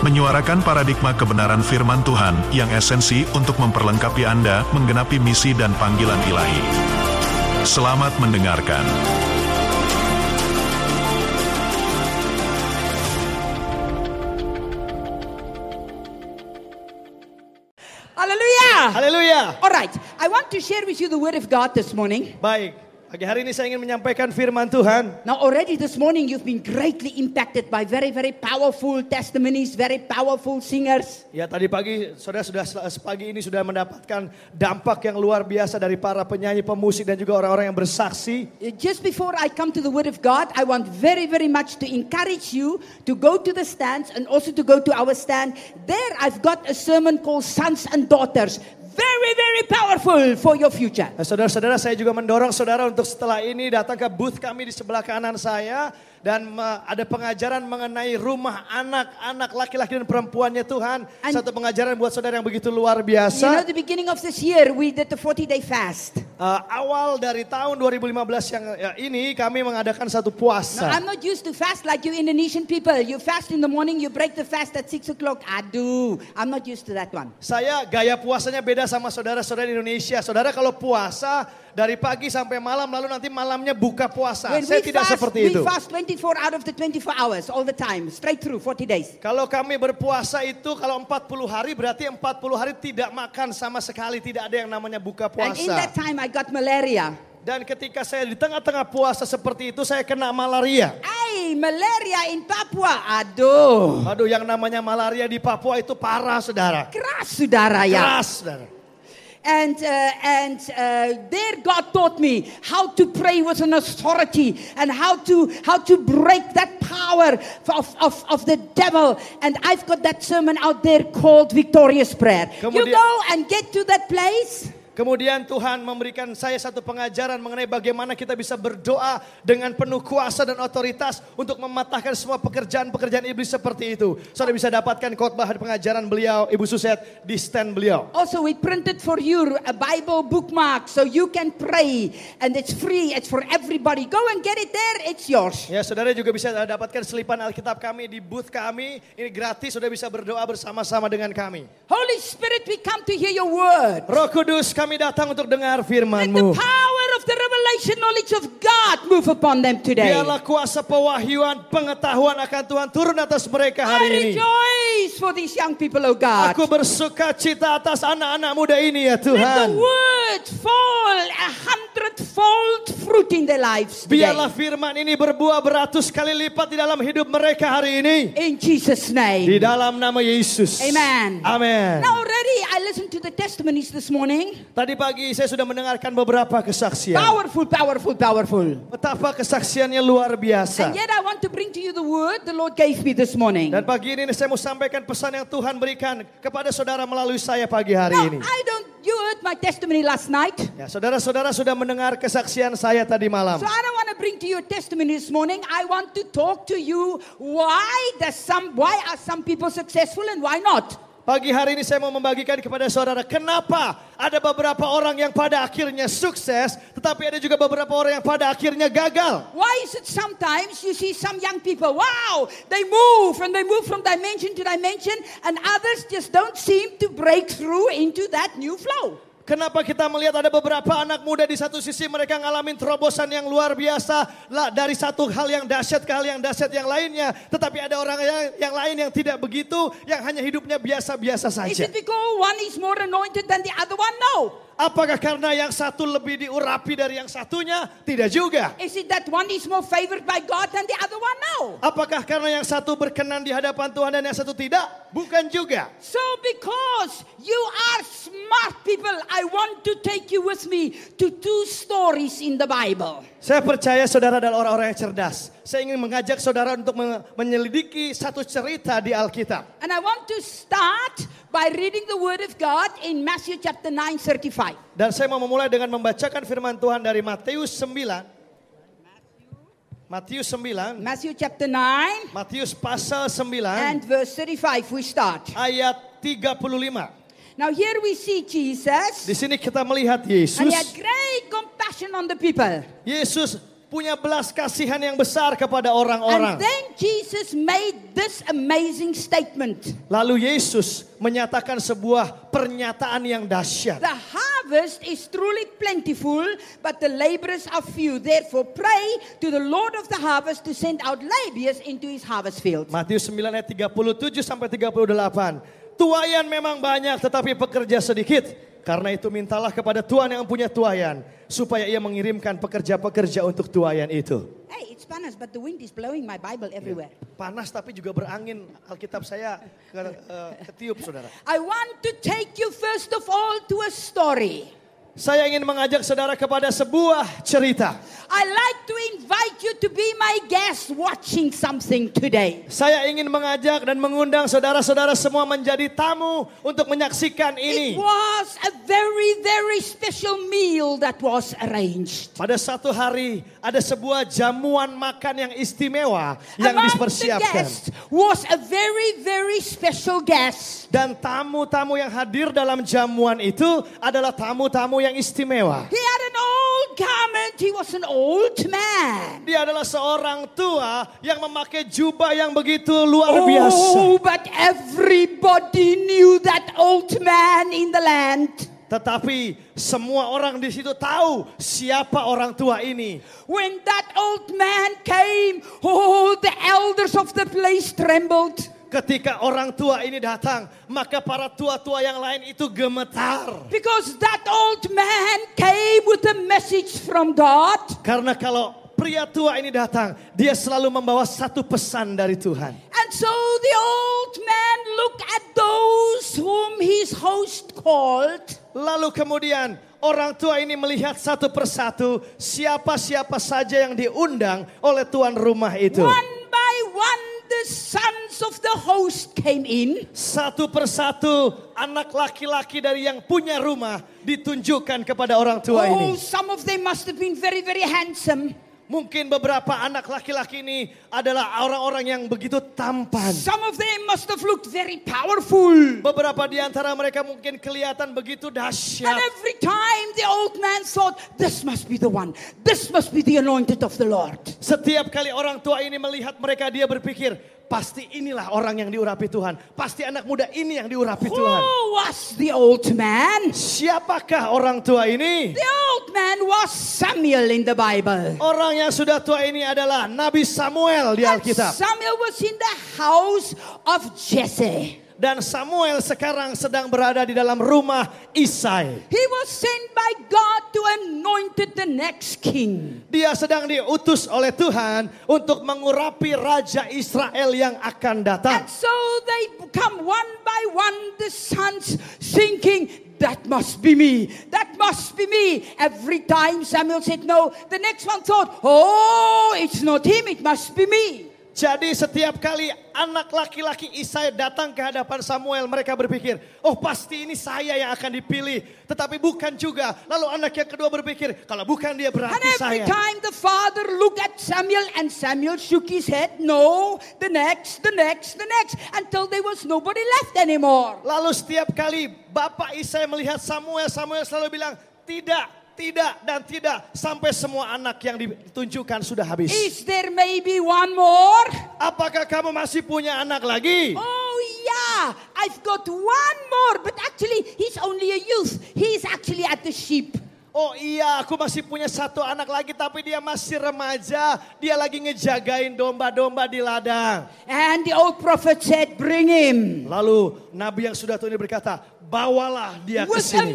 menyuarakan paradigma kebenaran firman Tuhan yang esensi untuk memperlengkapi Anda menggenapi misi dan panggilan ilahi. Selamat mendengarkan. Hallelujah. Haleluya. All right. I want to share with you the word of God this morning. Baik, pagi hari ini saya ingin menyampaikan firman Tuhan. Now, already this morning, you've been greatly impacted by very, very powerful testimonies, very powerful singers. Ya tadi pagi saudara sudah sepagi ini sudah mendapatkan dampak yang luar biasa dari para penyanyi, pemusik dan juga orang-orang yang bersaksi. Uh, Just before I come to the word of God, I want very, very much to encourage you to go to the stands and also to go to our stand. There, I've got a sermon called Sons and Daughters. Very, very powerful for your future. Nah, saudara-saudara saya juga mendorong saudara untuk setelah ini datang ke booth kami di sebelah kanan saya. Dan ada pengajaran mengenai rumah anak-anak laki-laki dan perempuannya Tuhan. And- Satu pengajaran buat saudara yang begitu luar You know, biasa. the beginning of this year, we did the 40 day fast. Uh, awal dari tahun 2015 yang ya, ini kami mengadakan satu Now, puasa. I'm not used to fast like you Indonesian people. You fast in the morning, you break the fast at 6 o'clock. Aduh, I'm not used to that one. Saya gaya puasanya beda sama saudara-saudara di Indonesia. Saudara kalau puasa dari pagi sampai malam lalu nanti malamnya buka puasa. When Saya tidak fast, seperti we itu. fast 24 out of the 24 hours, all the time, straight through, 40 days. Kalau kami berpuasa itu kalau 40 hari berarti 40 hari tidak makan sama sekali, tidak ada yang namanya buka And in that puasa. time, I got malaria. Dan ketika saya di tengah-tengah puasa seperti itu saya kena malaria. Ay, malaria in Papua. Aduh. Aduh yang namanya malaria di Papua itu parah saudara. Keras, saudara ya. Keras saudara. And, uh, and uh, there God taught me how to pray with an authority and how to, how to break that power of, of, of the devil. And I've got that sermon out there called Victorious Prayer. you go and get to that place. Kemudian Tuhan memberikan saya satu pengajaran mengenai bagaimana kita bisa berdoa dengan penuh kuasa dan otoritas untuk mematahkan semua pekerjaan-pekerjaan iblis seperti itu. Saudara bisa dapatkan khotbah dan pengajaran beliau, Ibu Suset, di stand beliau. Also, we printed for you a Bible bookmark so you can pray. And it's free, it's for everybody. Go and get it there, it's yours. Ya, saudara juga bisa dapatkan selipan Alkitab kami di booth kami. Ini gratis, saudara bisa berdoa bersama-sama dengan kami. Holy Spirit, we come to hear your word. Roh Kudus, kami datang untuk dengar Let the firman-Mu. power of the revelation knowledge of God move upon them today. Biarlah kuasa pewahyuan, pengetahuan akan Tuhan turun atas mereka hari ini. rejoice for these young people, oh God. Aku bersuka cita atas anak-anak muda ini ya Let the Tuhan. word fall a hundredfold fruit in their lives today. Biarlah firman ini berbuah beratus kali lipat di dalam hidup mereka hari ini. In Jesus' Di name. dalam nama Yesus. Amen. Amin. Now already I listened to the testimonies this morning. Tadi pagi saya sudah mendengarkan beberapa kesaksian. Powerful, powerful, powerful. Betapa kesaksiannya luar biasa. And yet I want to bring to you the word the Lord gave me this morning. Dan pagi ini saya mau sampaikan pesan yang Tuhan berikan kepada saudara melalui saya pagi hari Now, ini. I don't, you heard my testimony last night. Ya, saudara-saudara sudah mendengar kesaksian saya tadi malam. So I don't want to bring to you a testimony this morning. I want to talk to you why does some why are some people successful and why not? Pagi hari ini saya mau membagikan kepada saudara kenapa ada beberapa orang yang pada akhirnya sukses, tetapi ada juga beberapa orang yang pada akhirnya gagal. Why is it sometimes you see some young people, wow, they move and they move from dimension to dimension, and others just don't seem to break through into that new flow? Kenapa kita melihat ada beberapa anak muda di satu sisi mereka ngalamin terobosan yang luar biasa lah dari satu hal yang dahsyat ke hal yang dahsyat yang lainnya, tetapi ada orang yang, yang lain yang tidak begitu, yang hanya hidupnya biasa-biasa Is saja. it because one is more anointed than the other one? No. Apakah karena yang satu lebih diurapi dari yang satunya? Tidak juga. Is it that one is more favored by God than the other one? No. Apakah karena yang satu berkenan di hadapan Tuhan dan yang satu tidak? Bukan juga. So, because you are smart people, I want to take you with me to two stories in the Bible. Saya percaya saudara adalah orang-orang yang cerdas. Saya ingin mengajak saudara untuk me- menyelidiki satu cerita di Alkitab. And I want to start by reading the word of God in Matthew chapter 9, 35. Dan saya mau memulai dengan membacakan firman Tuhan dari Matius 9. Matius 9, Matthew chapter 9 Matius pasal 9 and verse 35 we start. ayat 35. Now here we see Jesus Di sini kita melihat and he Yesus. had great compassion on the people. Yesus punya belas kasihan yang besar kepada And orang-orang. then Jesus made this amazing statement. Lalu Yesus menyatakan sebuah pernyataan yang dahsyat. The harvest is truly plentiful, but the laborers are few. Therefore, pray to the Lord of the harvest to send out laborers into his harvest field. Matius 9 ayat 37 sampai 38. Tuayan memang banyak tetapi pekerja sedikit. Karena itu mintalah kepada Tuhan yang punya tuayan supaya ia mengirimkan pekerja-pekerja untuk tuayan itu. Hey, it's panas, but the wind is blowing my Bible everywhere. Panas tapi juga berangin Alkitab saya ke, eh, ketiup saudara. I want to take you first of all to a story. Saya ingin mengajak saudara kepada sebuah cerita. I like to invite you to be my guest watching something today. Saya ingin mengajak dan mengundang saudara-saudara semua menjadi tamu untuk menyaksikan It ini. was a very, very special meal that was arranged. Pada satu hari ada sebuah jamuan makan yang istimewa yang Among the dipersiapkan. guests was a very, very special guest. Dan tamu-tamu yang hadir dalam jamuan itu adalah tamu-tamu yang istimewa. He had an old garment. He was an old man. Dia adalah seorang tua yang memakai jubah yang begitu luar biasa. Oh, but everybody knew that old man in the land. Tetapi semua orang di situ tahu siapa orang tua ini. When that old man came, oh, the elders of the place trembled. Ketika orang tua ini datang, maka para tua-tua yang lain itu gemetar. Because that old man came with a message from God. Karena kalau pria tua ini datang, dia selalu membawa satu pesan dari Tuhan. And so the old man looked at those whom his host called. Lalu kemudian orang tua ini melihat satu persatu siapa-siapa saja yang diundang oleh tuan rumah itu. One by one, the sons of the host came in. Satu persatu anak laki-laki dari yang punya rumah ditunjukkan kepada orang tua Oh, ini. some of them must have been very, very handsome. Mungkin beberapa anak laki-laki ini adalah orang-orang yang begitu tampan. Some of them must have looked very powerful. Beberapa di antara mereka mungkin kelihatan begitu And dahsyat. every time the old man thought, this must be the one. This must be the anointed of the Lord. Setiap kali orang tua ini melihat mereka dia berpikir, pasti inilah orang yang diurapi Tuhan. Pasti anak muda ini yang diurapi Tuhan. Who was the old man? Siapakah orang tua ini? The old man was Samuel in the Bible. Orang yang sudah tua ini adalah Nabi Samuel di Alkitab. Samuel was in the house of Jesse. Dan Samuel sekarang sedang berada di dalam rumah Isai. He was sent by God to anoint the next king. Dia sedang diutus oleh Tuhan untuk mengurapi Raja Israel yang akan datang. And so they come one by one, the sons thinking, that must be me. That must be me. Every time Samuel said no, the next one thought, oh, it's not him, it must be me. Jadi setiap kali anak laki-laki Isai datang ke hadapan Samuel, mereka berpikir, oh pasti ini saya yang akan dipilih. Tetapi bukan juga. Lalu anak yang kedua berpikir, kalau bukan dia And berarti every saya. time the father looked at Samuel and Samuel shook his head, no, the next, the next, the next, until there was nobody left anymore. Lalu setiap kali Bapak Isai melihat Samuel, Samuel selalu bilang, tidak, tidak, dan tidak. Sampai semua anak yang ditunjukkan sudah habis. Is there maybe one more? Apakah kamu masih punya anak lagi? Oh yeah, I've got one more, but actually he's only a youth. He's actually at the sheep. Oh iya, aku masih punya satu anak lagi tapi dia masih remaja. Dia lagi ngejagain domba-domba di ladang. And the old prophet said, bring him. Lalu Nabi yang sudah tua ini berkata, bawalah dia ke sini.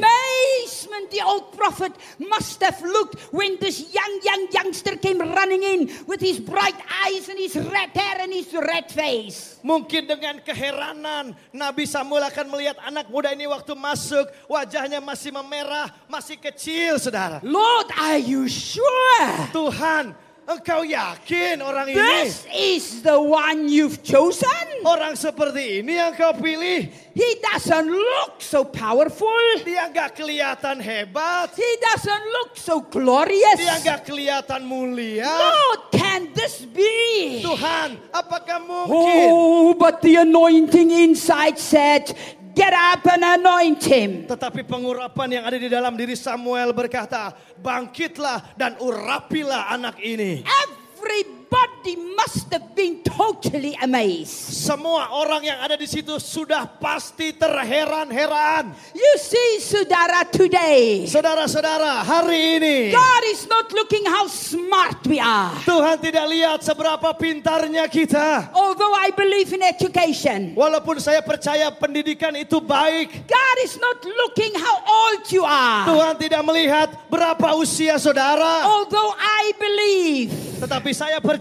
The old prophet must have looked when this young, young youngster came running in with his bright eyes and his red hair and his red face. Mungkin dengan keheranan Nabi Samuel akan melihat anak muda ini waktu masuk. Wajahnya masih memerah, masih kecil saudara. Lord, are you sure? Tuhan, Engkau yakin orang ini? This is the one you've chosen. Orang seperti ini yang kau pilih. He doesn't look so powerful. Dia nggak kelihatan hebat. He doesn't look so glorious. Dia nggak kelihatan mulia. Lord, can this be? Tuhan, apakah mungkin? Oh, but the anointing inside said, Get up and anoint him. Tetapi pengurapan yang ada di dalam diri Samuel berkata, bangkitlah dan urapilah anak ini. Everybody must have been totally amazed. Semua orang yang ada di situ sudah pasti terheran-heran. You see, Sudara, today, Saudara-saudara, hari ini God is not looking how smart we are. Tuhan tidak lihat seberapa pintarnya kita. Although I believe in education, Walaupun saya percaya pendidikan itu baik, God is not looking how old you are. Tuhan tidak melihat berapa usia saudara. Although I believe Tetapi saya percaya,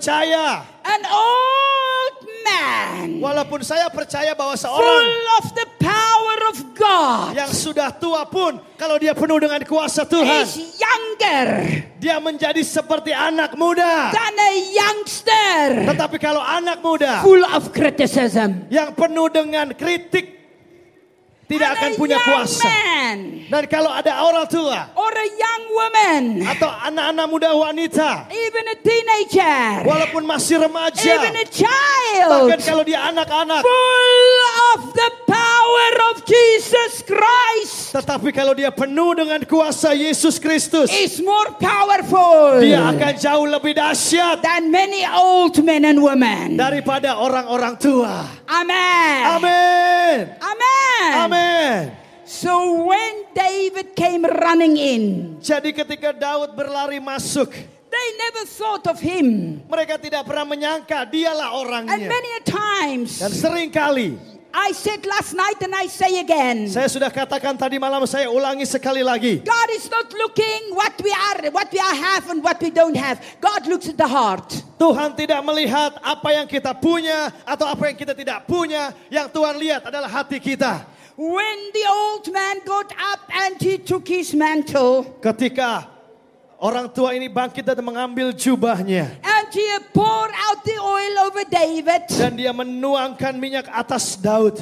an old man walaupun saya percaya bahwa seorang full of the power of God yang sudah tua pun, kalau dia penuh dengan kuasa Tuhan, is younger dia menjadi seperti anak muda. than a youngster Tetapi kalau anak muda full of criticism. yang penuh dengan kritik, tidak akan punya kuasa. man Dan kalau ada orang tua or a young woman, atau anak-anak muda wanita, even a teenager, walaupun masih remaja, even a child, bahkan kalau dia anak-anak, full of the power of Jesus Christ tetapi kalau dia penuh dengan kuasa Yesus Kristus, is more powerful dia akan jauh lebih dahsyat than many old men and women. daripada orang-orang tua. Amen. Amin. Amen. Amin. So when David came running in, Jadi ketika Daud berlari masuk, they never thought of him. mereka tidak pernah menyangka dialah And orangnya. many a times, Dan sering kali, I said last night and I say again, saya sudah katakan tadi malam, saya ulangi sekali lagi. God is not looking what we are, what we are have and what we don't have. God looks at the heart. Tuhan tidak melihat apa yang kita punya atau apa yang kita tidak punya. Yang Tuhan lihat adalah hati kita. When the old man got up and he took his mantle Ketika orang tua ini bangkit dan mengambil jubahnya. and he poured out the oil over David, Dan dia menuangkan minyak atas Daud.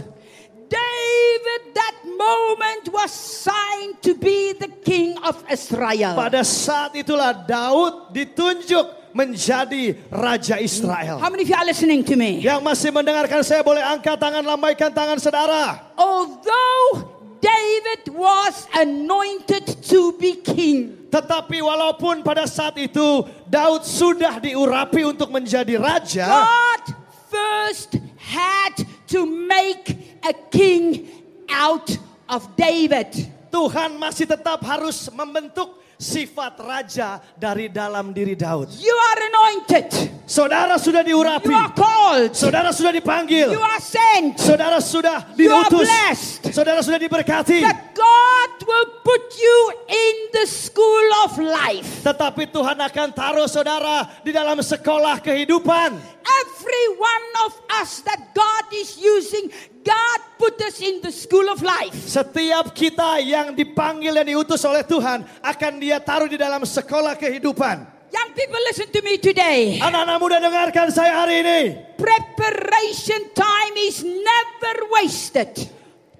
David that moment was signed to be the king of Israel. Pada saat itulah Daud ditunjuk menjadi Raja Israel. How many of you are listening to me? Yang masih mendengarkan saya boleh angkat tangan, lambaikan tangan saudara. Although David was anointed to be king, Tetapi walaupun pada saat itu Daud sudah diurapi untuk menjadi raja. God first had to make a king out of David. Tuhan masih tetap harus membentuk sifat raja dari dalam diri Daud. You are anointed. Saudara sudah You diurapi. are called. Saudara sudah dipanggil. You are sent. Saudara sudah You are diutus. blessed. Saudara sudah diberkati. That God will put you in the school of life. Tetapi Tuhan akan taruh saudara di dalam sekolah kehidupan. Every one of us that God is using, God put us in the school of life. Setiap kita yang dipanggil dan diutus oleh Tuhan akan dia taruh di dalam sekolah kehidupan. Young people, listen to me today. Anak-anak muda dengarkan saya hari ini. Preparation time is never wasted.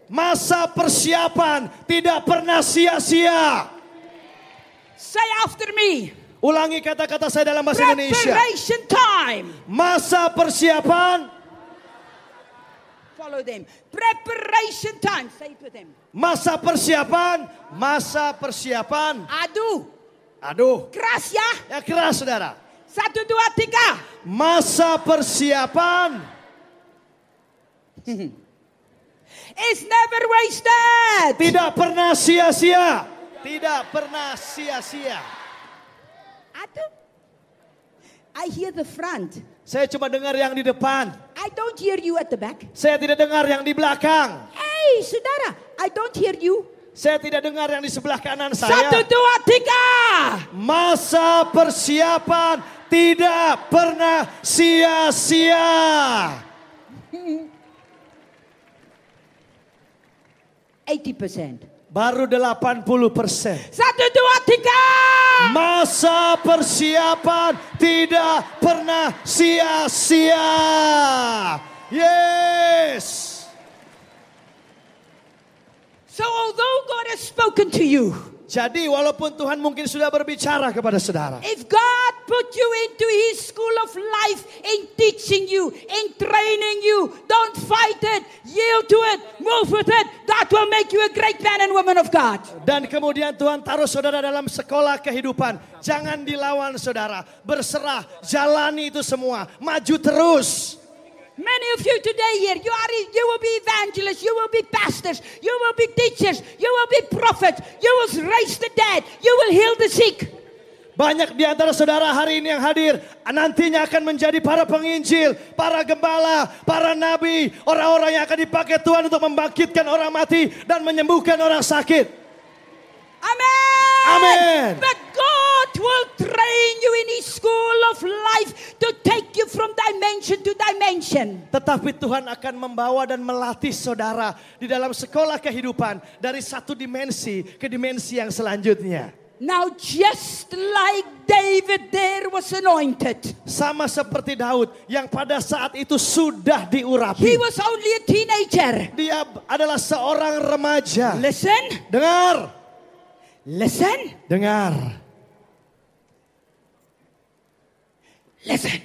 Masa persiapan tidak pernah sia-sia. Say after me. Ulangi kata-kata saya dalam bahasa Indonesia. Preparation time. Masa persiapan, Follow them. Preparation time. Say them. masa persiapan, masa persiapan. Aduh. Aduh, Keras ya. ya keras saudara. Satu, dua, tiga. Masa persiapan It's never wasted. tidak pernah sia-sia. Tidak pernah sia-sia. Aduh. I hear the front. Saya cuma dengar yang di depan. I don't hear you at the back. Saya tidak dengar yang di belakang. Hey, saudara. I don't hear you. Saya tidak dengar yang di sebelah kanan Satu, saya. dua, tiga. Masa persiapan tidak pernah sia-sia. Eighty percent. Baru 80 persen. Satu, dua, tiga. Masa persiapan tidak pernah sia-sia. Yes. So, although God has spoken to you, Jadi walaupun Tuhan mungkin sudah berbicara kepada saudara. if God put you into His school of life in teaching you, in training you, don't fight it, yield to it, move with it. That will make you a great man and woman of God. Dan kemudian Tuhan taruh saudara dalam sekolah kehidupan. Jangan dilawan saudara. Berserah, jalani itu semua. Maju terus. Many of you today here, you are you will be evangelists, you will be pastors, you will be teachers, you will be prophets, you will raise the dead, you will heal the sick. Banyak di antara saudara hari ini yang hadir nantinya akan menjadi para penginjil, para gembala, para nabi, orang-orang yang akan dipakai Tuhan untuk membangkitkan orang mati dan menyembuhkan orang sakit. Amen. Amen. But God will train you in His school of life to take you from dimension to dimension. Tetapi Tuhan akan membawa dan melatih saudara di dalam sekolah kehidupan dari satu dimensi ke dimensi yang selanjutnya. Now, just like David there was anointed, Sama seperti Daud yang pada saat itu sudah he diurapi. was only a teenager. Dia adalah seorang remaja. Listen, Dengar, listen, dengar, listen.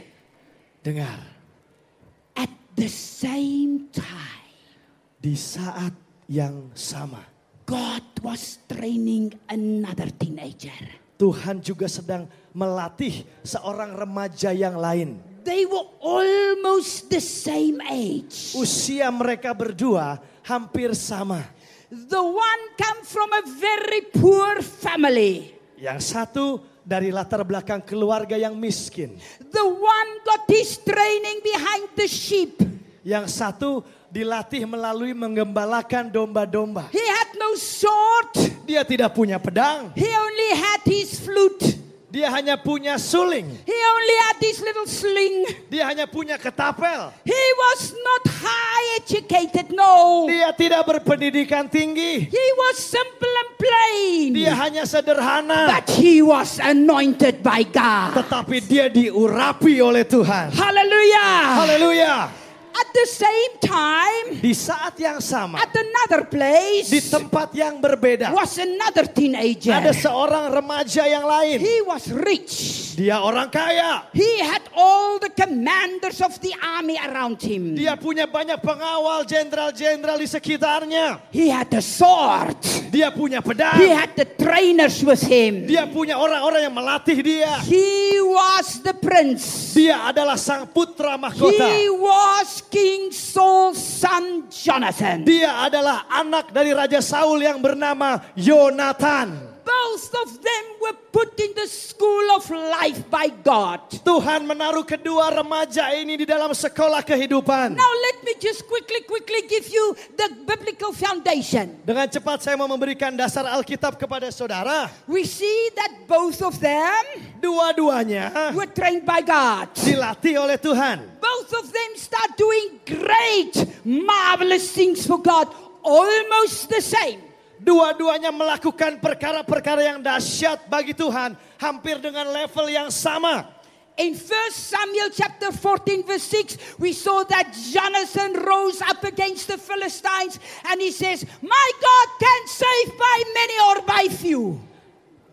dengar. At the same time, Di saat yang sama, God was training another teenager. Tuhan juga sedang melatih seorang remaja yang lain. They were almost the same age. Usia mereka berdua hampir sama. The one come from a very poor family. Yang satu dari latar belakang keluarga yang miskin. The one got his training behind the sheep. Yang satu dilatih melalui menggembalakan domba-domba. He had no sword. Dia tidak punya pedang, He only had his flute. Dia hanya punya suling, He only had this little sling. dia hanya punya ketapel. He was not high educated, no. Dia tidak berpendidikan tinggi, He was simple and plain. dia hanya sederhana. But he was anointed by God. Tetapi dia diurapi oleh Tuhan. Hallelujah. Haleluya. At the same time, Di saat yang sama, at another place, di tempat yang berbeda, was another teenager. ada seorang remaja yang lain. He was rich. Dia orang kaya. He had all the commanders of the army around him. Dia punya banyak pengawal jenderal-jenderal di sekitarnya. He had a sword. Dia punya He pedang. had the trainers with him. Dia punya orang-orang yang melatih dia. He was the prince. Dia adalah sang putra mahkota. He was King Saul's son Jonathan. Dia adalah anak dari Raja Saul yang bernama Yonatan. Both of them were put in the school of life by God. Tuhan menaruh kedua remaja ini di dalam sekolah kehidupan. Now let me just quickly, quickly give you the biblical foundation. Dengan cepat saya mau memberikan dasar Alkitab kepada saudara. We see that both of them Dua-duanya were trained by God. dilatih oleh Tuhan. Both of them start doing great, marvelous things for God, almost the same. Dua-duanya melakukan perkara-perkara yang dahsyat bagi Tuhan. Hampir dengan level yang sama. In 1 Samuel chapter 14 verse 6, we saw that Jonathan rose up against the Philistines and he says, My God can save by many or by few.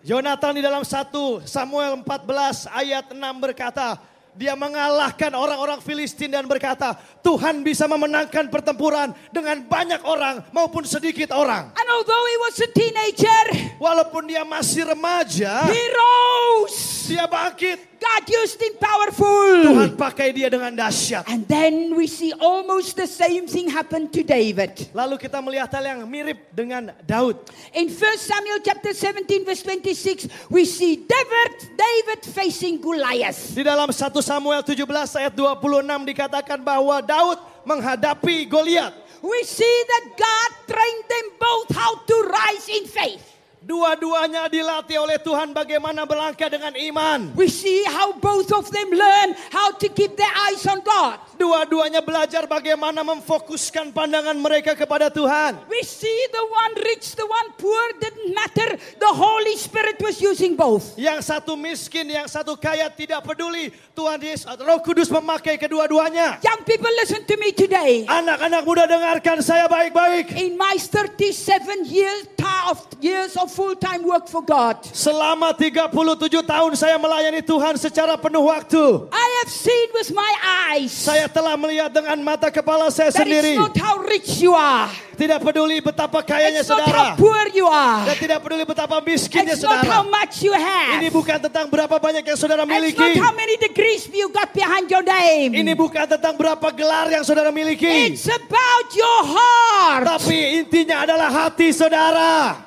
Yonatan di dalam 1 Samuel 14 ayat 6 berkata, dia mengalahkan orang-orang Filistin dan berkata, Tuhan bisa memenangkan pertempuran dengan banyak orang maupun sedikit orang. And although he was a teenager, Walaupun dia masih remaja, he rose. dia bangkit. God used him powerful. Tuhan pakai dia dengan dahsyat. And then we see almost the same thing happen to David. Lalu kita melihat hal yang mirip dengan Daud. In 1 Samuel chapter 17 verse 26, we see David, David facing Goliath. Di dalam 1 Samuel 17 ayat 26 dikatakan bahwa Daud menghadapi Goliat. We see that God trained them both how to rise in faith. Dua-duanya dilatih oleh Tuhan bagaimana berlangkah dengan iman. We see how both of them learn how to keep their eyes on God. Dua-duanya belajar bagaimana memfokuskan pandangan mereka kepada Tuhan. We see the one rich, the one poor didn't matter. The Holy Spirit was using both. Yang satu miskin, yang satu kaya tidak peduli. Tuhan Yesus, Roh Kudus memakai kedua-duanya. Young people, listen to me today. Anak-anak muda dengarkan saya baik-baik. In my 37 years of years of full-time work for God, Selama 37 tahun saya melayani Tuhan secara penuh waktu. I have seen with my eyes Saya telah melihat dengan mata kepala saya that sendiri. it's not how rich you are, Tidak peduli betapa kayanya it's not how saudara. poor you are, Dan tidak peduli betapa miskinnya it's not how saudara. much you Ini have, bukan tentang berapa banyak yang saudara it's not miliki. how many degrees you got behind your name. Ini bukan tentang berapa gelar yang saudara miliki. It's about your heart. Tapi intinya adalah hati saudara.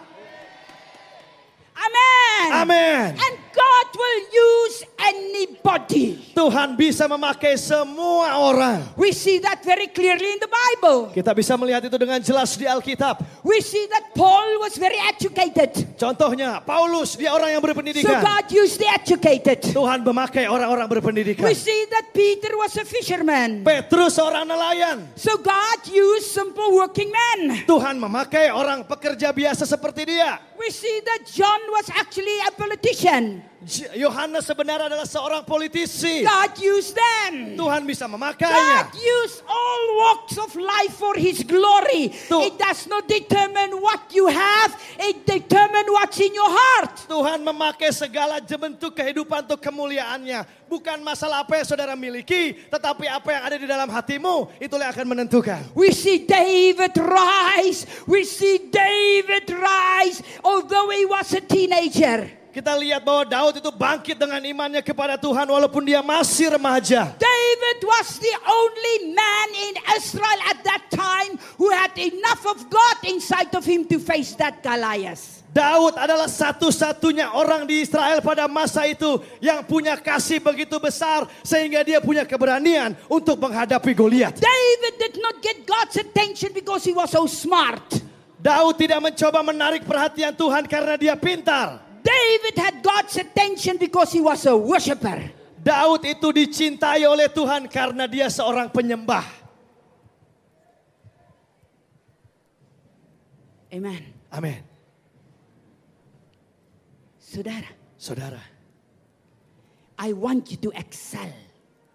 Amen. Amen. And God will use anybody. Tuhan bisa memakai semua orang. We see that very clearly in the Bible. Kita bisa melihat itu dengan jelas di Alkitab. We see that Paul was very educated. Contohnya, Paulus dia orang yang So berpendidikan. God used the educated. Tuhan memakai orang-orang berpendidikan. We see that Peter was a fisherman. Petrus seorang nelayan. So God used simple working men. Tuhan memakai orang pekerja biasa seperti dia. We see that John was actually a politician. Yohanes sebenarnya adalah seorang politisi. God used them. Tuhan bisa God memakainya. used all walks of life for His glory. Tuh. It does not determine what you have, it determines what's in your heart. Tuhan memakai segala bentuk kehidupan untuk kemuliaannya. Bukan masalah apa yang saudara miliki, tetapi apa yang ada di dalam hatimu, itulah yang akan menentukan. We see David rise. We see David rise, although he was a teenager. Kita lihat bahwa Daud itu bangkit dengan imannya kepada Tuhan walaupun dia masih remaja. David was the only man in Israel at that time who had enough of God inside of him to face that Goliath. Daud adalah satu-satunya orang di Israel pada masa itu yang punya kasih begitu besar sehingga dia punya keberanian untuk menghadapi Goliat. David did not get God's attention because he was so smart. Daud tidak mencoba menarik perhatian Tuhan karena dia pintar. David had God's attention because he was a worshiper. Daud itu dicintai oleh Tuhan karena dia seorang penyembah. Amen. Amin. Saudara, Saudara, I want you to excel.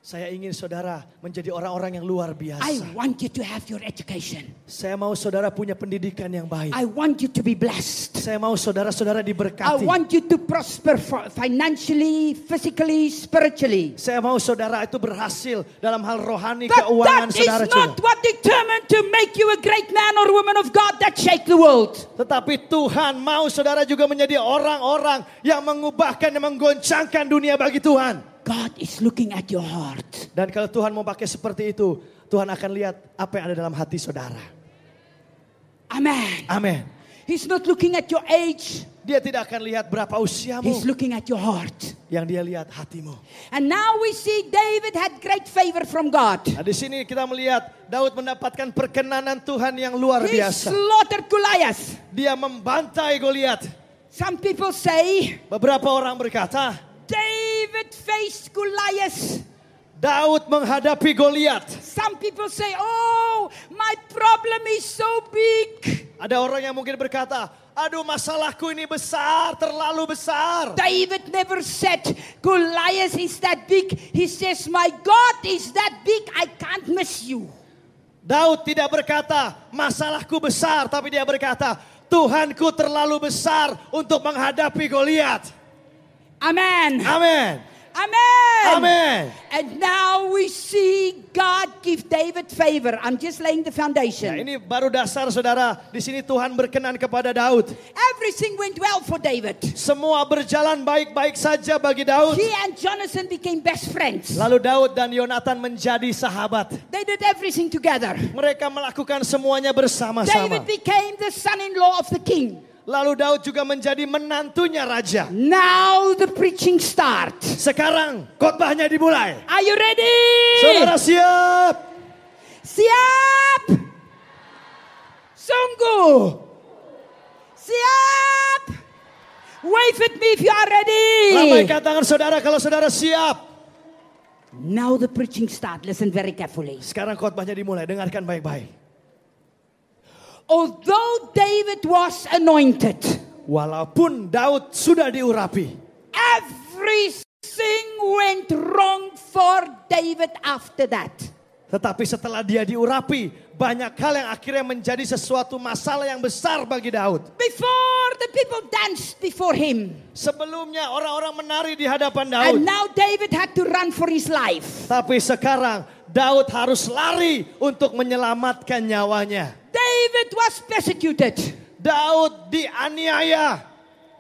Saya ingin saudara menjadi orang-orang yang luar I biasa. want you to have your education. Saya mau saudara punya pendidikan yang baik. I want you to be blessed. Saya mau saudara-saudara I diberkati. want you to prosper fi- financially, physically, spiritually. Saya mau saudara itu berhasil dalam hal rohani, But keuangan that is saudara not juga. what determined to make you a great man or woman of God that shake the world. Tetapi Tuhan mau saudara juga menjadi orang-orang yang mengubahkan dan menggoncangkan dunia bagi Tuhan. God is looking at your heart. Dan kalau Tuhan mau pakai seperti itu, Tuhan akan lihat apa yang ada dalam hati saudara. Amen. Amin. He's not looking at your age. Dia tidak akan lihat berapa usiamu. He's looking at your heart. Yang dia lihat hatimu. And now we see David had great favor from God. Nah di sini kita melihat Daud mendapatkan perkenanan Tuhan yang luar He biasa. slaughtered Goliath. Dia membantai Goliat. Some people say Beberapa orang berkata, David faced Goliath. Daud menghadapi Goliat. Some people say, Oh, my problem is so big. Ada orang yang mungkin berkata, aduh masalahku ini besar, terlalu besar. David never said Goliath is that big. He says, My God is that big, I can't miss you. Daud tidak berkata, masalahku besar, tapi dia berkata, Tuhanku terlalu besar untuk menghadapi Goliat. Amen. Amin. Amen. Amin. And now we see God give David favor. I'm just laying the Nah, foundation. ini baru dasar saudara. Di sini Tuhan berkenan kepada Daud. Everything went well for David. Semua berjalan baik-baik saja bagi Daud. He and Jonathan became best friends. Lalu Daud dan Yonatan menjadi sahabat. They did everything together. Mereka melakukan semuanya bersama-sama. David became the son-in-law of the king. Lalu Daud juga menjadi menantunya raja. Now the preaching starts. Sekarang khotbahnya dimulai. Are you ready? Saudara siap? Siap. Sungguh. Siap. Wave at me if you are ready. Lambaikan tangan saudara kalau saudara siap. Now the preaching start. Listen very carefully. Sekarang khotbahnya dimulai, dengarkan baik-baik. Although David was anointed, Walaupun Daud sudah diurapi, everything went wrong for David after that. tetapi setelah dia diurapi, banyak hal yang akhirnya menjadi sesuatu masalah yang besar bagi Daud. Before the people danced before him. Sebelumnya orang-orang menari di hadapan Daud, And now David had to run for his life. tapi sekarang Daud harus lari untuk menyelamatkan nyawanya. David was persecuted. Daud dianiaya,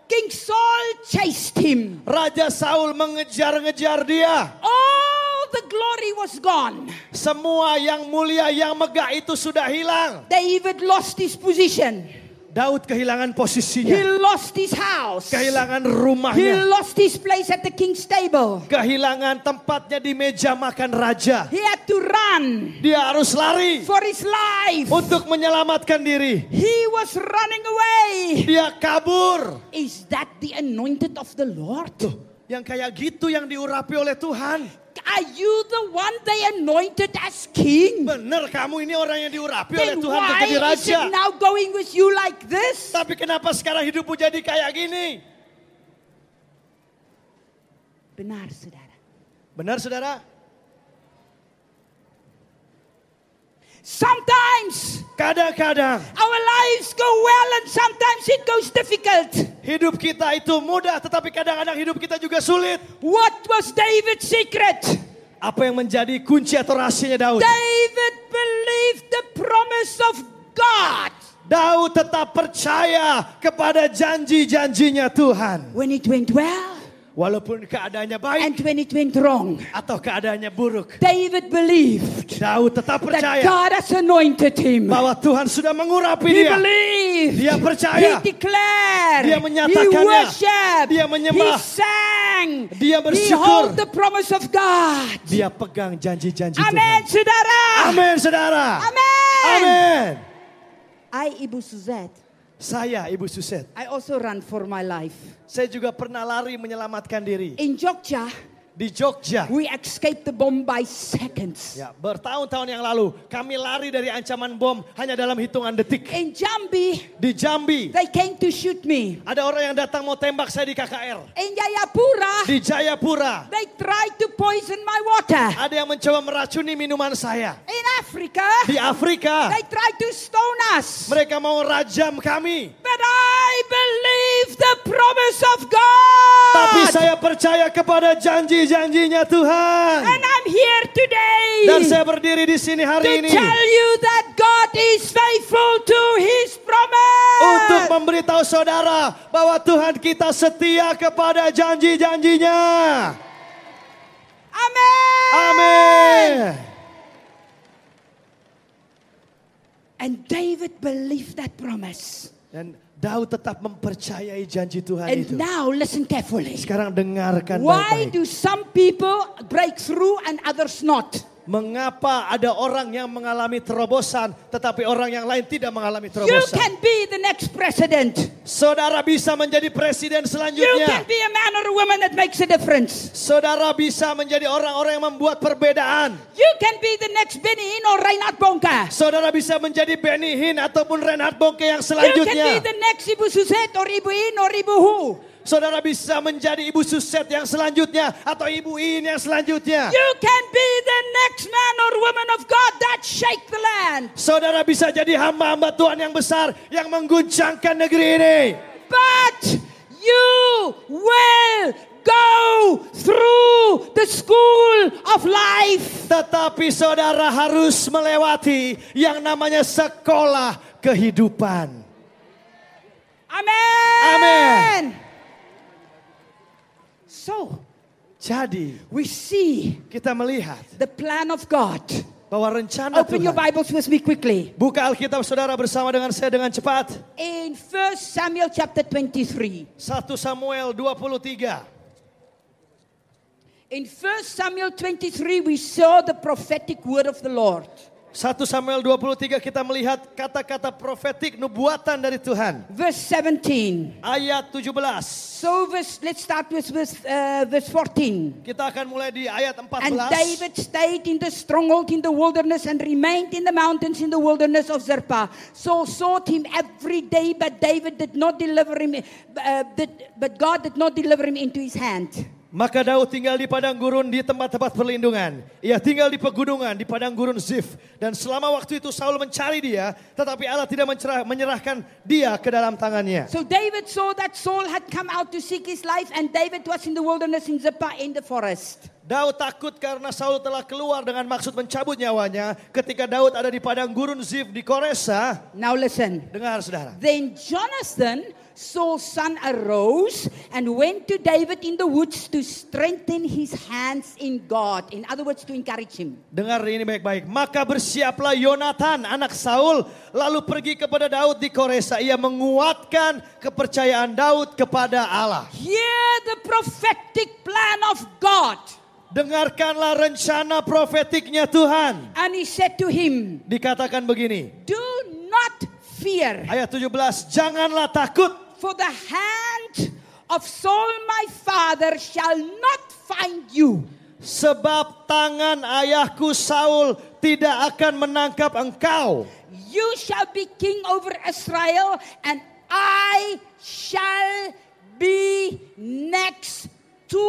King Saul chased him. Raja Saul mengejar-ngejar dia. All the glory was gone. Semua yang mulia, yang megah itu sudah hilang. David lost his position. Daud kehilangan He posisinya, lost his house. kehilangan He rumahnya, lost his place at the king's table. kehilangan tempatnya di meja makan raja. He had to run Dia harus lari for his life. untuk menyelamatkan diri. He was running away. Dia kabur. Is that the anointed of the Lord? Tuh, yang kayak gitu yang diurapi oleh Tuhan. Are you the one they anointed as king? Bener kamu ini orang yang diurapi oleh Then Tuhan untuk why jadi is raja. it now going with you like this? Tapi kenapa sekarang hidupmu jadi kayak gini? Benar, saudara. Benar saudara? Sometimes Kadang-kadang our lives go well and sometimes it goes difficult. hidup kita itu mudah tetapi kadang-kadang hidup kita juga sulit. What was David's secret? Apa yang menjadi kunci atau rahasianya Daud? David believed the promise of God. Daud tetap percaya kepada janji-janjinya Tuhan. When it went well Walaupun keadaannya baik and when it went wrong, atau keadaannya buruk. David believed Daud tetap that percaya God has anointed him. bahwa Tuhan sudah mengurapi He dia. believed. Dia percaya. He declared. Dia He menyatakannya. worshiped. Dia menyembah. He sang. Dia He bersyukur. hold the promise of God. Dia pegang janji-janji Amin, Tuhan. saudara. Amin saudara. Amin. Amin. Ibu Suzette, Saya Ibu Suset. I also run for my life. Saya juga pernah lari menyelamatkan diri. In Jogja, Di Jogja. we escaped the bomb by seconds. Ya, bertahun-tahun yang lalu kami lari dari ancaman bom hanya dalam hitungan detik. In Jambi, Di Jambi they came to shoot me. ada orang yang datang mau tembak saya di KKR. In Jayapura, Di Jayapura they tried to poison my water. ada yang mencoba meracuni minuman saya. In Africa, Di Afrika they tried to stone us. mereka mau rajam kami. But I believe the promise of God. Tapi saya percaya kepada janji-janjinya Tuhan. And I'm here today Dan saya berdiri di sini to hari ini tell you that God is faithful to his promise. untuk memberitahu saudara bahwa Tuhan kita setia kepada janji-janjinya. Amen. Amin. And David believed that promise. Dan Daud tetap mempercayai janji Tuhan And itu. now listen carefully. Sekarang dengarkan Why baik-baik. do some people break through and others not? Mengapa ada orang yang mengalami terobosan tetapi orang yang lain tidak mengalami You terobosan? can be the next president. Saudara bisa menjadi presiden You selanjutnya. can be a man or a woman that makes a difference. Saudara bisa menjadi orang-orang yang membuat perbedaan. You can be the next Benny Hinn or Reinhard Bonka. Saudara bisa menjadi Benny Hinn ataupun Reinhard Bonke yang You can be selanjutnya. the next Ibu Suzette or Ibu In or Ibu Hu. Saudara bisa menjadi Ibu Suset yang selanjutnya atau Ibu In yang selanjutnya. You can be the next man or woman of God that shake the land. Saudara bisa jadi hamba-hamba Tuhan yang besar yang mengguncangkan negeri ini. But you will go through the school of life. Tetapi saudara harus melewati yang namanya sekolah kehidupan. Amen. Amen. So Jadi we see kita melihat the plan of God. bahwa rencana Open your Tuhan. Bibles with me quickly. Buka Alkitab saudara bersama dengan saya dengan cepat. In 1 Samuel chapter 23. 1 Samuel 23. In 1 Samuel 23, we saw the prophetic word of the Lord. 1 Samuel 23 kita melihat kata-kata profetik nubuatan dari Tuhan. verse 17. Ayat 17. So verse, let's start with verse, uh, verse 14. Kita akan mulai di ayat 14. And David stayed in the stronghold in the wilderness and remained in the mountains in the wilderness of Zerpa. Saul sought him every day, but David did not deliver him, uh, did, but God did not deliver him into his hand. Maka Daud tinggal di padang gurun di tempat-tempat perlindungan. Ia tinggal di pegunungan di padang gurun Zif. Dan selama waktu itu Saul mencari dia, tetapi Allah tidak mencerah- menyerahkan dia ke dalam tangannya. So David saw that Saul had come out to seek his life, and David was in the wilderness in Zippa in the forest. Daud takut karena Saul telah keluar dengan maksud mencabut nyawanya. Ketika Daud ada di padang gurun Zif di Koresa, Now listen. dengar saudara. Then Jonathan, Saul's son, arose and went to David in the woods to strengthen his hands in God. In other words, to encourage him. Dengar ini baik-baik. Maka bersiaplah Yonatan anak Saul lalu pergi kepada Daud di Koresa. Ia menguatkan kepercayaan Daud kepada Allah. Hear the prophetic plan of God. Dengarkanlah rencana profetiknya Tuhan. And he said to him, Dikatakan begini. Do not fear, Ayat 17, janganlah takut. for the hand of Saul my father shall not find you. Sebab tangan ayahku Saul tidak akan menangkap engkau. You shall be king over Israel, and I shall be next to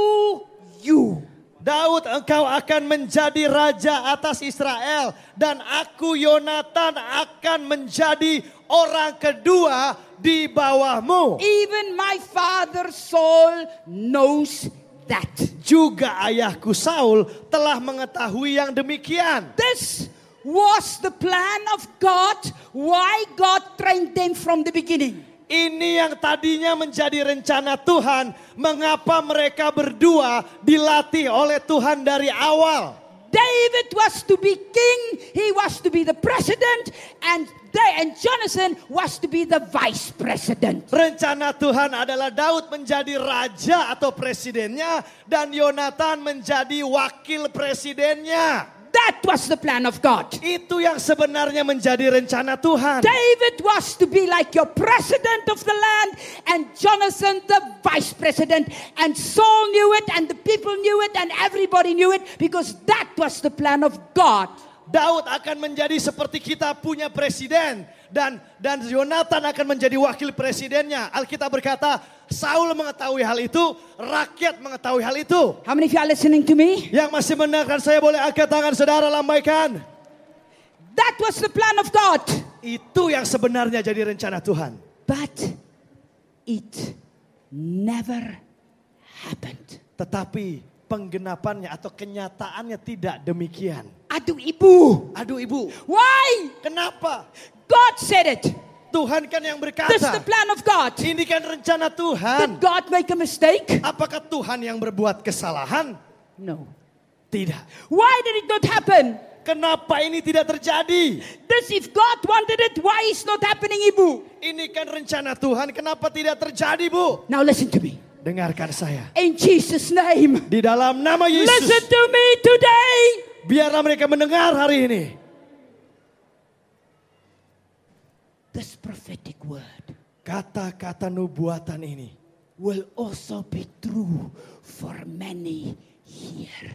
you. Daud engkau akan menjadi raja atas Israel. Dan aku Yonatan akan menjadi orang kedua di bawahmu. Even my father Saul knows that. Juga ayahku Saul telah mengetahui yang demikian. This was the plan of God, why God trained them from the beginning. Ini yang tadinya menjadi rencana Tuhan. Mengapa mereka berdua dilatih oleh Tuhan dari awal. David was to be king, he was to be the president, and they, and Jonathan was to be the vice president. Rencana Tuhan adalah Daud menjadi raja atau presidennya dan Yonatan menjadi wakil presidennya. That was the plan of God. Itu yang sebenarnya menjadi rencana Tuhan. David was to be like your president of the land, and Jonathan the vice president. And Saul knew it, and the people knew it, and everybody knew it because that was the plan of God. Daud akan menjadi seperti kita punya presiden dan dan Yonatan akan menjadi wakil presidennya. Alkitab berkata, Saul mengetahui hal itu, rakyat mengetahui hal itu. How many of you are listening to me? Yang masih mendengarkan saya boleh angkat tangan saudara lambaikan. That was the plan of God. Itu yang sebenarnya jadi rencana Tuhan. But it never happened. Tetapi penggenapannya atau kenyataannya tidak demikian. Aduh ibu. Aduh ibu, Why? kenapa? God said it. Tuhan kan yang This is the berkata. plan of God. Ini kan rencana Did Tuhan. God make a mistake? Apakah Tuhan yang berbuat kesalahan? No. Tidak. Why did it not happen? Kenapa ini tidak terjadi? This if God wanted it, why is not happening, Ibu? Ini kan rencana Tuhan, kenapa tidak terjadi bu? Now listen to me. Dengarkan saya. In Jesus' name. Di dalam nama Listen Yesus, to me today. biarlah mereka mendengar hari ini. This prophetic word Kata-kata nubuatan ini will also be true for many here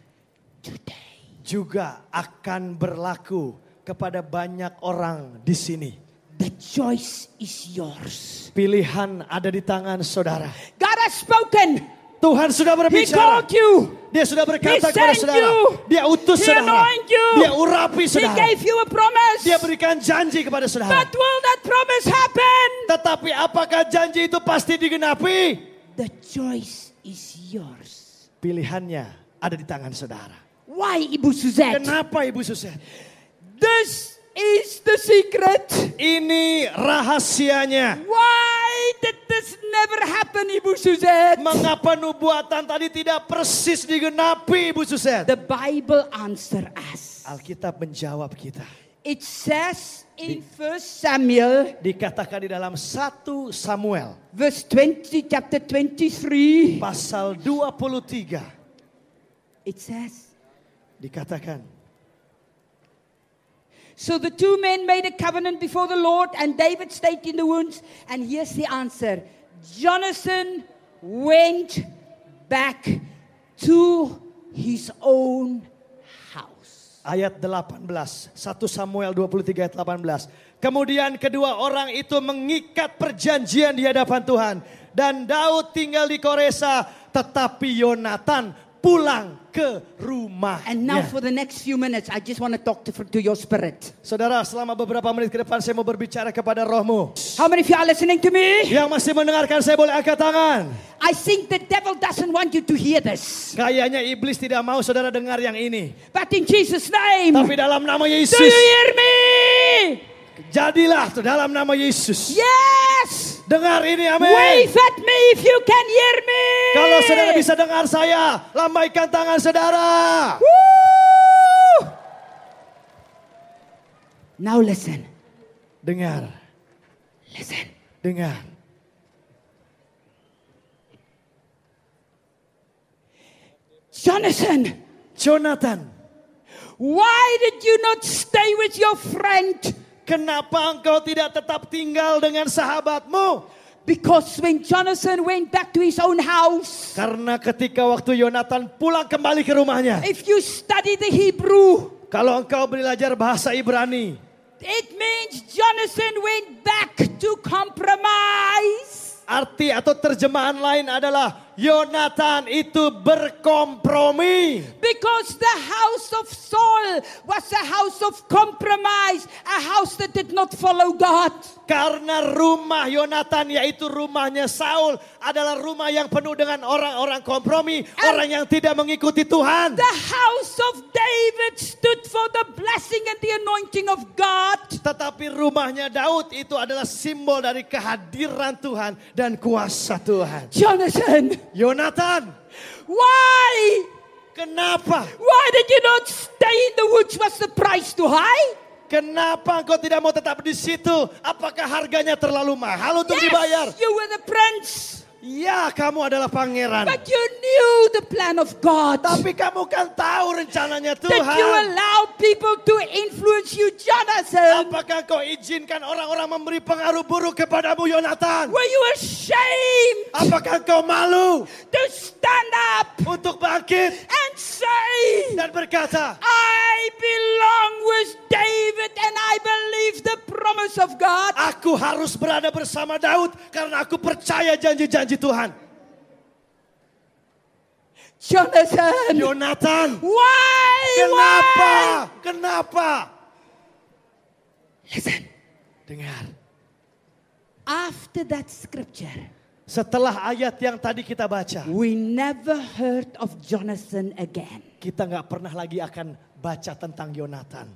today. juga akan berlaku kepada banyak orang di sini. The choice is yours. Pilihan ada di tangan saudara. God has spoken. Tuhan sudah He berbicara. called you. Dia sudah berkata He kepada saudara. you. Dia utus He saudara. you. Dia urapi He saudara. gave you a promise. Dia berikan janji kepada saudara. But will that promise happen? Tetapi apakah janji itu pasti digenapi? The choice is yours. Pilihannya ada di tangan saudara. Why, Ibu Suzette? Kenapa Ibu Suset? This is the secret. Ini rahasianya. Why did this never happen, Ibu Suzette? Mengapa nubuatan tadi tidak persis digenapi Ibu Suset? The Bible answer us. Alkitab menjawab kita. It says in First Samuel, Dikatakan di dalam 1 Samuel verse 20, chapter 23. pasal 23. It says, Dikatakan So the two men made a covenant before the Lord, and David stayed in the wounds. And here's the answer Jonathan went back to his own house. Ayat 18, 1 Samuel 23 ayat 18. Kemudian kedua orang itu mengikat perjanjian di hadapan Tuhan. Dan Daud tinggal di Koresa, tetapi Yonatan pulang ke rumah. And now, for the next few minutes, I just want to talk to, to your spirit. Saudara, selama beberapa menit ke depan saya mau berbicara kepada rohmu. How many of you are listening to me? Yang masih mendengarkan saya boleh angkat tangan. I think the devil doesn't want you to hear this. Kayaknya iblis tidak mau saudara dengar yang ini. But in Jesus' name, Tapi dalam nama do Yesus, you hear me? jadilah dalam nama Yesus. Yes! Dengar ini, amin. Wave at me if you can hear me. Kalau saudara bisa dengar saya, lambaikan tangan saudara. Woo! Now listen, Dengar, listen. dengar. Jonathan, Jonathan, why did you not stay with your friend? Kenapa engkau tidak tetap tinggal dengan sahabatmu? Because when Jonathan went back to his own house, Karena ketika waktu Yonatan pulang kembali ke rumahnya, if you study the Hebrew, kalau engkau belajar bahasa Ibrani, it means Jonathan went back to compromise. arti atau terjemahan lain adalah Yonatan itu berkompromi. Because the house of Saul was a house of compromise, a house that did not follow God. Karena rumah Yonatan yaitu rumahnya Saul adalah rumah yang penuh dengan orang-orang kompromi, orang yang tidak mengikuti Tuhan. The house of David stood for the blessing and the anointing of God. Tetapi rumahnya Daud itu adalah simbol dari kehadiran Tuhan dan kuasa Tuhan. Jonathan, Yonatan, why? kenapa? Why did you not stay in the woods? Was the price too high? Kenapa engkau tidak mau tetap di situ? Apakah harganya terlalu mahal untuk dibayar? Yes, you were the prince. Ya, kamu adalah pangeran. But you knew the plan of God. Tapi kamu kan tahu rencananya That you Tuhan. allow people to influence you, Jonathan. Apakah kau izinkan orang-orang memberi pengaruh buruk kepadamu, Yonatan? Were you ashamed Apakah kau malu to stand up untuk bangkit and say, dan berkata, I belong with David and I believe the promise of God? Aku harus berada bersama Daud karena aku percaya janji-janji Tuhan. Jonathan, Yonatan, why? kenapa? Why? Kenapa? Listen, Dengar. after that scripture, Setelah ayat yang tadi kita baca, we never heard of Jonathan again. kita nggak pernah lagi akan baca tentang Yonatan.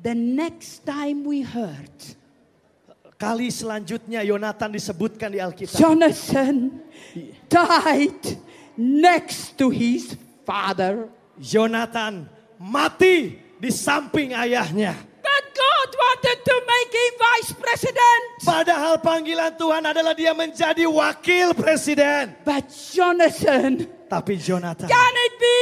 The next time we heard, Kali selanjutnya Yonatan disebutkan di Alkitab. Jonathan died next to his father. Yonatan mati di samping ayahnya. But God wanted to make him vice president. Padahal panggilan Tuhan adalah dia menjadi wakil presiden. But Jonathan, Tapi Jonathan, can it be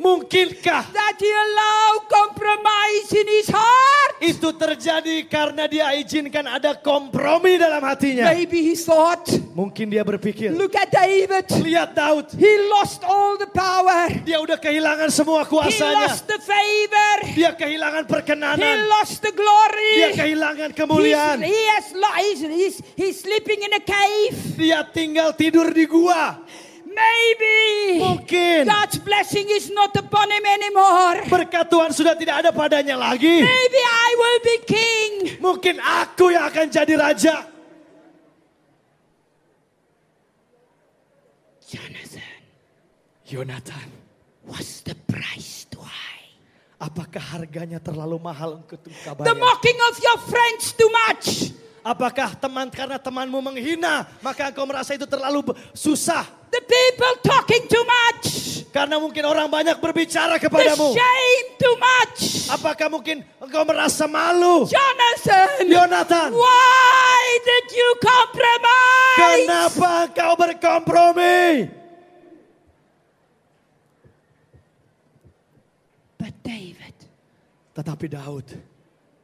mungkinkah that he allowed compromise in his heart? itu terjadi karena dia izinkan ada kompromi dalam hatinya? Maybe he thought, Mungkin dia berpikir, look at David. lihat Daud, He lost all the power. dia udah kehilangan semua He kuasanya. lost the favor. Dia kehilangan He perkenanan. lost the Dia glory. kehilangan He's, kemuliaan. he has he's, he's, he's sleeping in a cave. Dia tinggal tidur di gua. Maybe Mungkin God's blessing is not upon him anymore. berkat Tuhan sudah tidak ada padanya lagi. Maybe I will be king. Mungkin aku yang akan jadi raja. Jonathan, Yonatan, what's the price too high? apakah harganya terlalu mahal untuk kau The mocking of your friends too much. Apakah teman karena temanmu menghina, maka engkau merasa itu terlalu susah? The people talking too much. Karena mungkin orang banyak berbicara The kepadamu. shame too much. Apakah mungkin engkau merasa malu? Jonathan, Yonatan, why did you compromise? kenapa engkau berkompromi? But David, Tetapi Daud,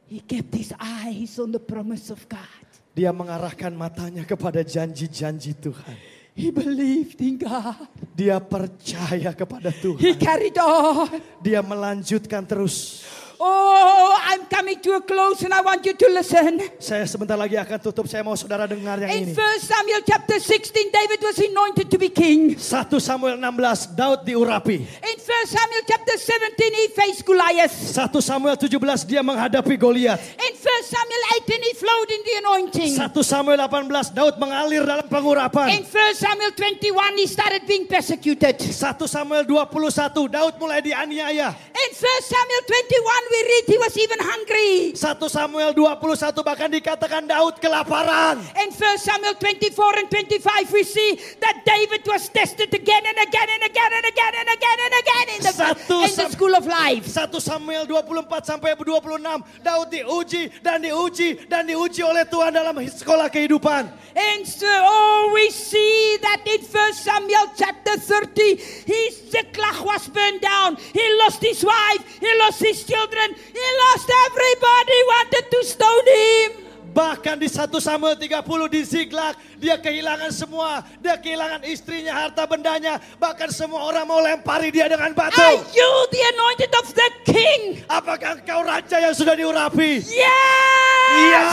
He kept his eyes on the promise of God. Dia mengarahkan matanya kepada janji-janji Tuhan. He believed in God. Dia percaya kepada He Tuhan. carried on. Dia melanjutkan terus. Oh, I'm coming to a close and I want you to listen. Saya sebentar lagi akan tutup. Saya mau saudara dengar yang In ini. 1 Samuel chapter 16, David was anointed to be king. 1 Samuel 16, Daud diurapi. In 1 Samuel chapter 17, he faced Goliath. 1 Samuel 17 dia menghadapi Goliat. In 1 Samuel 18, he flowed in the anointing. 1 Samuel 18 Daud mengalir dalam pengurapan. In 1 Samuel 21, he started being persecuted. 1 Samuel 21 Daud mulai dianiaya. In 1 Samuel 21, read he was even hungry. 1 Samuel 21 bahkan dikatakan Daud kelaparan. In 1 Samuel 24 and 25, we see that David was tested again and again and again and again and again and again in the, Satu in the school of life. 1 Samuel 24 sampai 26 Daud diuji dan diuji dan diuji oleh Tuhan dalam sekolah kehidupan. And so, oh, we see that in 1 Samuel chapter 30, his Ziklag was burned down. He lost his wife, he lost his children, he lost everybody wanted to stone him. Bahkan di 1 Samuel 30 di Ziklag dia kehilangan semua. Dia kehilangan istrinya, harta bendanya. Bahkan semua orang mau lempari dia dengan batu. Are you the anointed of the king? Apakah engkau raja yang sudah diurapi? Yes! Iya.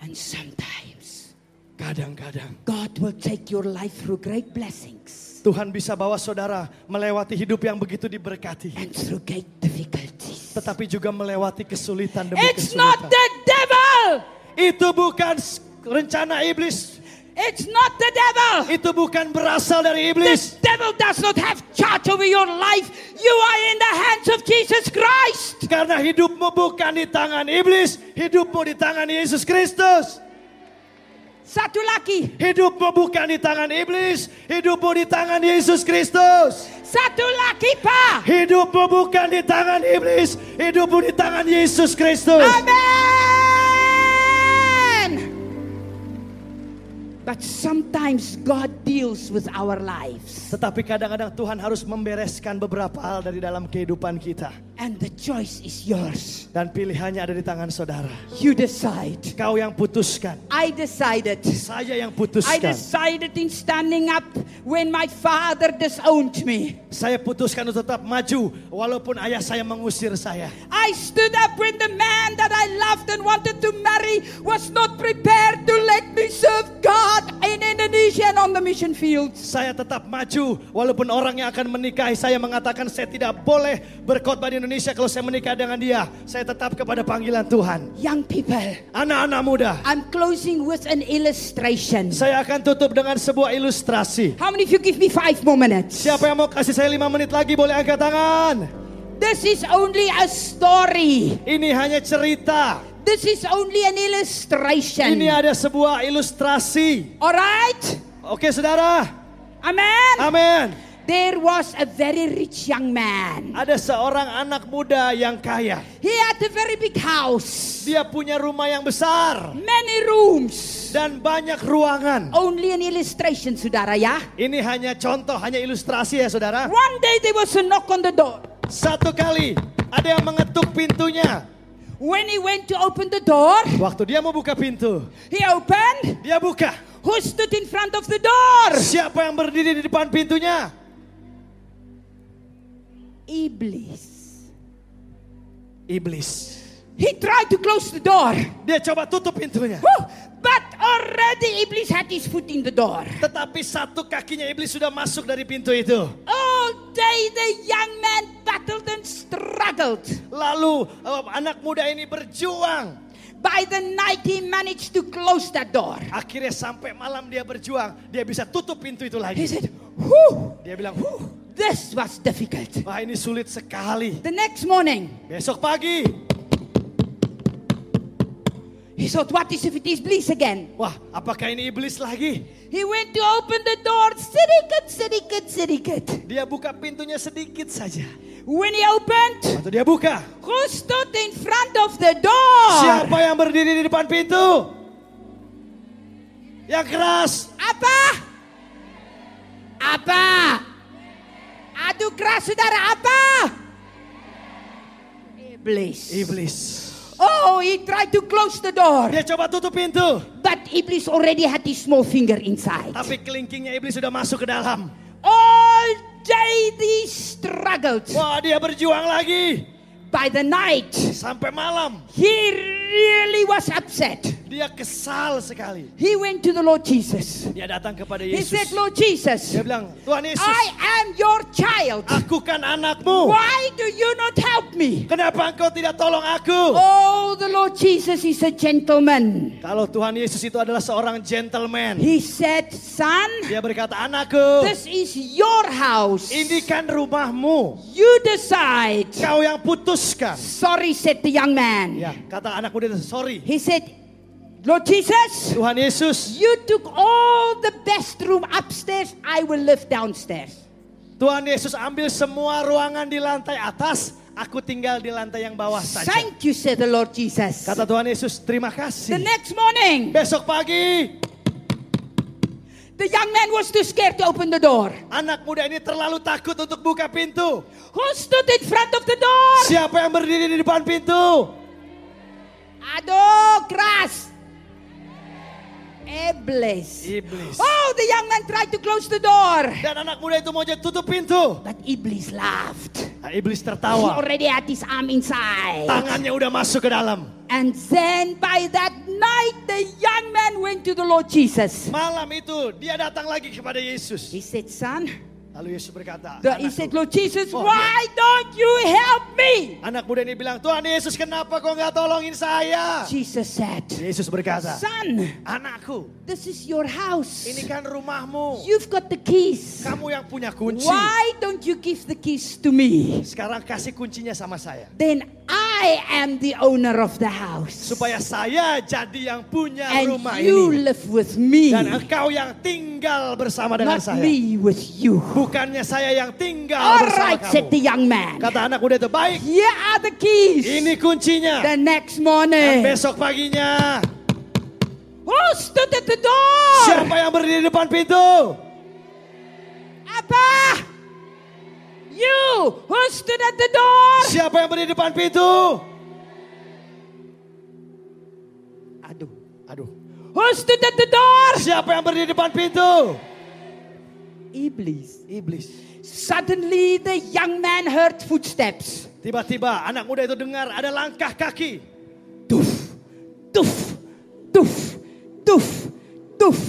And sometimes Kadang-kadang God will take your life through great blessings Tuhan bisa bawa saudara melewati hidup yang begitu diberkati. and through great difficulties. Tetapi juga melewati kesulitan demi It's not kesulitan. the devil. Itu bukan rencana iblis. It's not the devil. Itu bukan berasal dari The iblis. devil does not have charge over your life. You are in the hands of Jesus Christ. Karena hidupmu bukan di tangan iblis. Hidupmu di tangan Yesus Kristus. Satu lagi. Hidupmu bukan di tangan iblis. Hidupmu di tangan Yesus Kristus. Satu lagi, Pak. Hidupmu bukan di tangan iblis. Hidupmu di tangan Yesus Kristus. Amen. But sometimes God deals with our lives. Tetapi kadang-kadang Tuhan harus membereskan beberapa hal dari dalam kehidupan kita. And the choice is yours. Dan pilihannya ada di tangan saudara. You decide. Kau yang putuskan. I decided. Saya yang I putuskan. decided in standing up when my father disowned me. Saya putuskan untuk tetap maju walaupun ayah saya mengusir saya. I stood up when the man that I loved and wanted to marry was not prepared to mission fields. Saya tetap maju walaupun orang yang akan menikahi saya mengatakan saya tidak boleh berkhotbah di Indonesia kalau saya menikah dengan dia. Saya tetap kepada panggilan Tuhan. Young people, Anak-anak muda, I'm closing with an illustration. saya akan tutup dengan sebuah ilustrasi. How many of you give me five more minutes? Siapa yang mau kasih saya lima menit lagi boleh angkat tangan. This is only a story. Ini hanya cerita. This is only an illustration. Ini ada sebuah ilustrasi. Alright? Oke saudara, Amen. amin. There was a very rich young man. Ada seorang anak muda yang kaya. He had a very big house, Dia punya rumah yang besar many rooms. dan banyak ruangan. Only an illustration, saudara ya. Ini hanya contoh, hanya ilustrasi ya saudara. One day there was a knock on the door. Satu kali ada yang mengetuk pintunya. When he went to open the door, Waktu dia mau buka pintu, he opened. dia buka. Who stood in front of the door? Siapa yang berdiri di depan pintunya? Iblis. Iblis. He tried to close the door. Dia coba tutup pintunya. Whew, But already Iblis had his foot in the door. Tetapi satu kakinya iblis sudah masuk dari pintu itu. All day the young man battled and struggled. Lalu eh, anak muda ini berjuang. By the night he managed to close that door. Akhirnya sampai malam dia berjuang. Dia bisa tutup pintu itu He lagi. said, Whew, Dia bilang, huh, this was difficult. wah ini sulit sekali. The next morning, Besok pagi, he thought, what is if it is Iblis again? wah apakah ini iblis lagi? He went to open the door, sedikit, sedikit, sedikit. Dia buka pintunya sedikit saja. When he opened, Waktu dia buka, who stood in front of the door? siapa yang berdiri di depan pintu? Yang keras. Apa? Apa? Aduh keras saudara apa? Iblis. Iblis. Oh, he tried to close the door. Dia coba tutup pintu. But Iblis already had his small finger inside. Tapi kelingkingnya iblis sudah masuk ke dalam. All day he struggled. Wah dia berjuang lagi. By the night, Sampai malam. he really was upset. Dia kesal sekali. He went to the Lord Jesus. Dia datang kepada He Yesus. said, Lord Jesus, Dia bilang, Tuhan Yesus, I am your child. aku kan anakmu. Why do you not help me? Kenapa engkau tidak tolong aku? Oh, the Lord Jesus is a gentleman. Kalau Tuhan Yesus itu adalah seorang gentleman. He said, Son, Dia berkata, anakku, this is your house. ini kan rumahmu. You decide. Kau yang putuskan. Sorry, said the young man. Ya, kata anak muda itu, sorry. He said, Lord Jesus, Tuhan Yesus, you took all the best room upstairs. I will live downstairs. Tuhan Yesus ambil semua ruangan di lantai atas, aku tinggal di lantai yang bawah saja. Thank you, said the Lord Jesus. Kata Tuhan Yesus, terima The kasih. next morning, Besok pagi, the young man was too scared to open the door. anak muda ini terlalu takut untuk buka pintu. Who stood in front of the door? Siapa yang berdiri di depan pintu? Aduh, keras. Iblis. Iblis. Oh, the young man tried to close the door. Dan anak muda itu mau tutup pintu. But Iblis laughed. Nah, iblis He tertawa. already had his arm inside. Tangannya udah masuk ke dalam. And then by that night, the young man went to the Lord Jesus. Malam itu dia datang lagi kepada Yesus. He said, Son, Lalu Yesus berkata, the, he "Anakku." said, Lord Jesus, Oh, why don't you help me? anak muda ini bilang, Tuhan Yesus kenapa kau nggak tolongin saya? Jesus said, Yesus berkata, Son, anakku, this is your house. ini kan rumahmu. You've got the keys. Kamu yang punya kunci. Why don't you give the keys to me? Sekarang kasih kuncinya sama saya. Then I am the owner of the house. Supaya saya jadi yang punya And rumah you ini. live with me. Dan engkau yang tinggal bersama dengan Not saya. me with you. Bukannya saya yang tinggal All bersama right, said the kamu. young man. Kata anak muda itu, baik. Here are the keys. Ini kuncinya. The next Dan morning. besok paginya, Who stood at the door? siapa yang berdiri di depan pintu? Apa? You. Who stood at the door? Siapa yang berdiri di depan pintu? Aduh. Aduh. Who stood at the door? Siapa yang berdiri di depan pintu? Iblis. Iblis. Suddenly the young man heard footsteps. Tiba-tiba anak muda itu dengar ada langkah kaki. Tuf, tuf, tuf, tuf, tuf.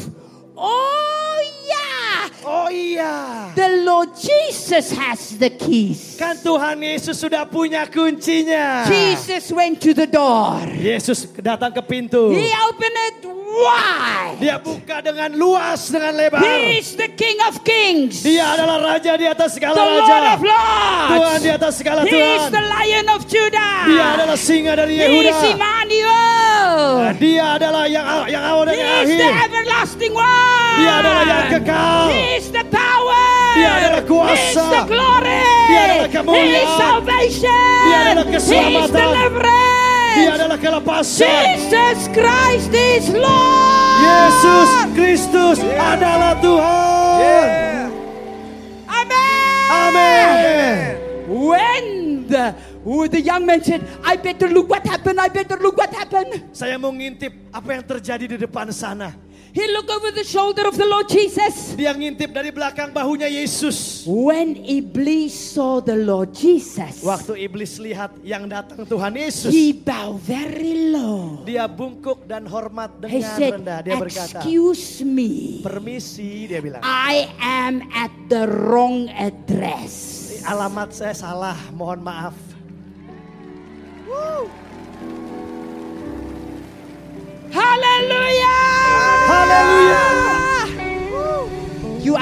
Oh yeah. Oh iya. The Lord Jesus has the keys. Kan Tuhan Yesus sudah punya kuncinya. Jesus went to the door. Yesus datang ke pintu. He opened it wide. Dia buka dengan luas, dengan lebar. He is the King of Kings. Dia adalah raja di atas the segala Lord raja. of Lords. Tuhan di atas segala He is Tuhan. the Lion of Judah. Dia adalah singa dari He is Yehuda. Emmanuel. Dia adalah yang yang awal dan He yang is the akhir. everlasting one. Dia adalah yang kekal. He is the power. Dia adalah kuasa. He is the glory. Dia adalah He is kemuliaan. salvation. Dia adalah He is keselamatan. deliverance. Dia adalah kelepasan. Jesus Christ is Lord. Yesus Kristus adalah Tuhan. Amen. Amin. When the, oh, the young man said, I better look what happened, I better look what happened. Saya mau ngintip apa yang terjadi di depan sana. He looked over the shoulder of the Lord Jesus. Dia ngintip dari belakang bahunya Yesus. When Iblis saw the Lord Jesus, Waktu iblis lihat yang datang Tuhan Yesus. he bowed very low. Dia bungkuk dan hormat He dengan said, rendah. Dia berkata, excuse me, permisi dia bilang. I am at the wrong address. Alamat saya salah, mohon maaf. Hallelujah!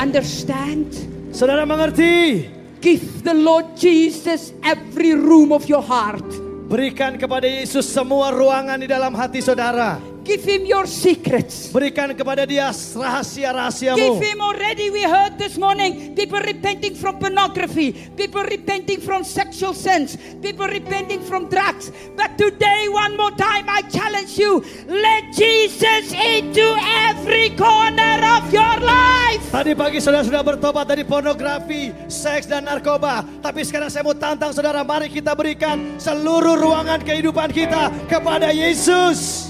Understand? Saudara mengerti? Give the Lord Jesus every room of your heart. Berikan kepada Yesus semua ruangan di dalam hati saudara. Give him your secrets. Berikan kepada dia Give rahasia-rahasiamu. him already. We heard this morning people repenting from pornography, people repenting from sexual sins, people repenting from drugs. But today, one more time, I challenge you let Jesus into every corner of your life. Tadi Tadi pagi saudara sudah bertobat dari pornografi, seks dan narkoba. Tapi sekarang saya mau tantang saudara, mari kita berikan seluruh ruangan kehidupan kita kepada Yesus.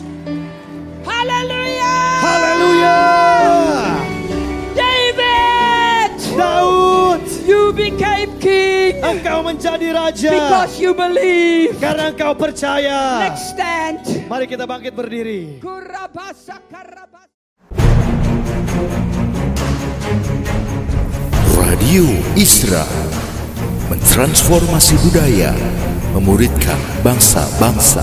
Hallelujah! Haleluya. David! Daud, You became king engkau menjadi raja because you believe. karena engkau percaya. Let's stand. Mari kita bangkit berdiri. Kurabasa karabasa. Radio Isra mentransformasi budaya, memuridkan bangsa-bangsa.